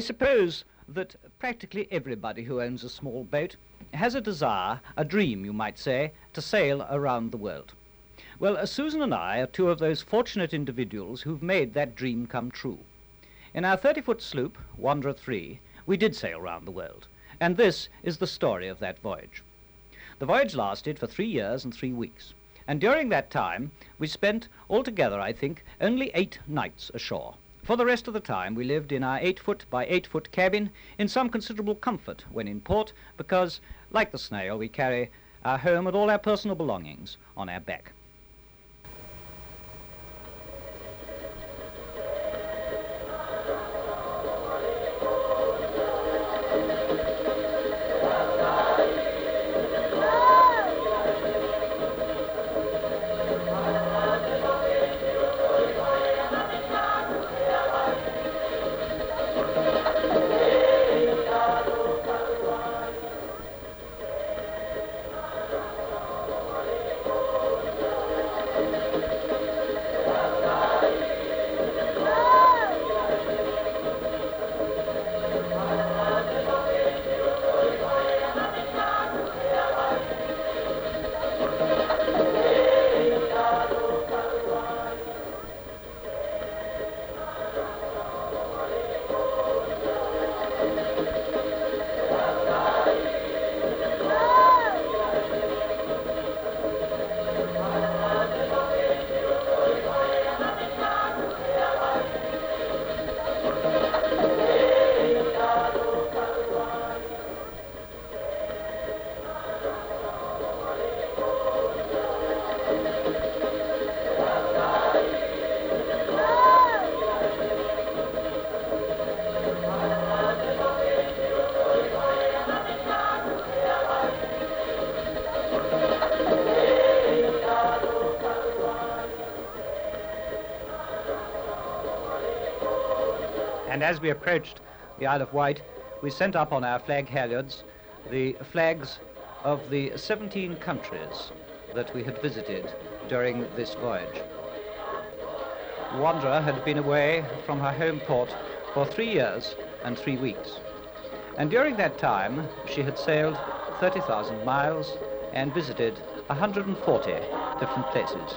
suppose that practically everybody who owns a small boat has a desire, a dream, you might say, to sail around the world. Well, uh, Susan and I are two of those fortunate individuals who've made that dream come true. In our 30-foot sloop, Wanderer 3, we did sail round the world, and this is the story of that voyage. The voyage lasted for three years and three weeks, and during that time we spent altogether, I think, only eight nights ashore. For the rest of the time, we lived in our eight foot by eight foot cabin in some considerable comfort when in port, because, like the snail, we carry our home and all our personal belongings on our back. And as we approached the Isle of Wight, we sent up on our flag halyards the flags of the 17 countries that we had visited during this voyage. Wanderer had been away from her home port for three years and three weeks. And during that time, she had sailed 30,000 miles and visited 140 different places.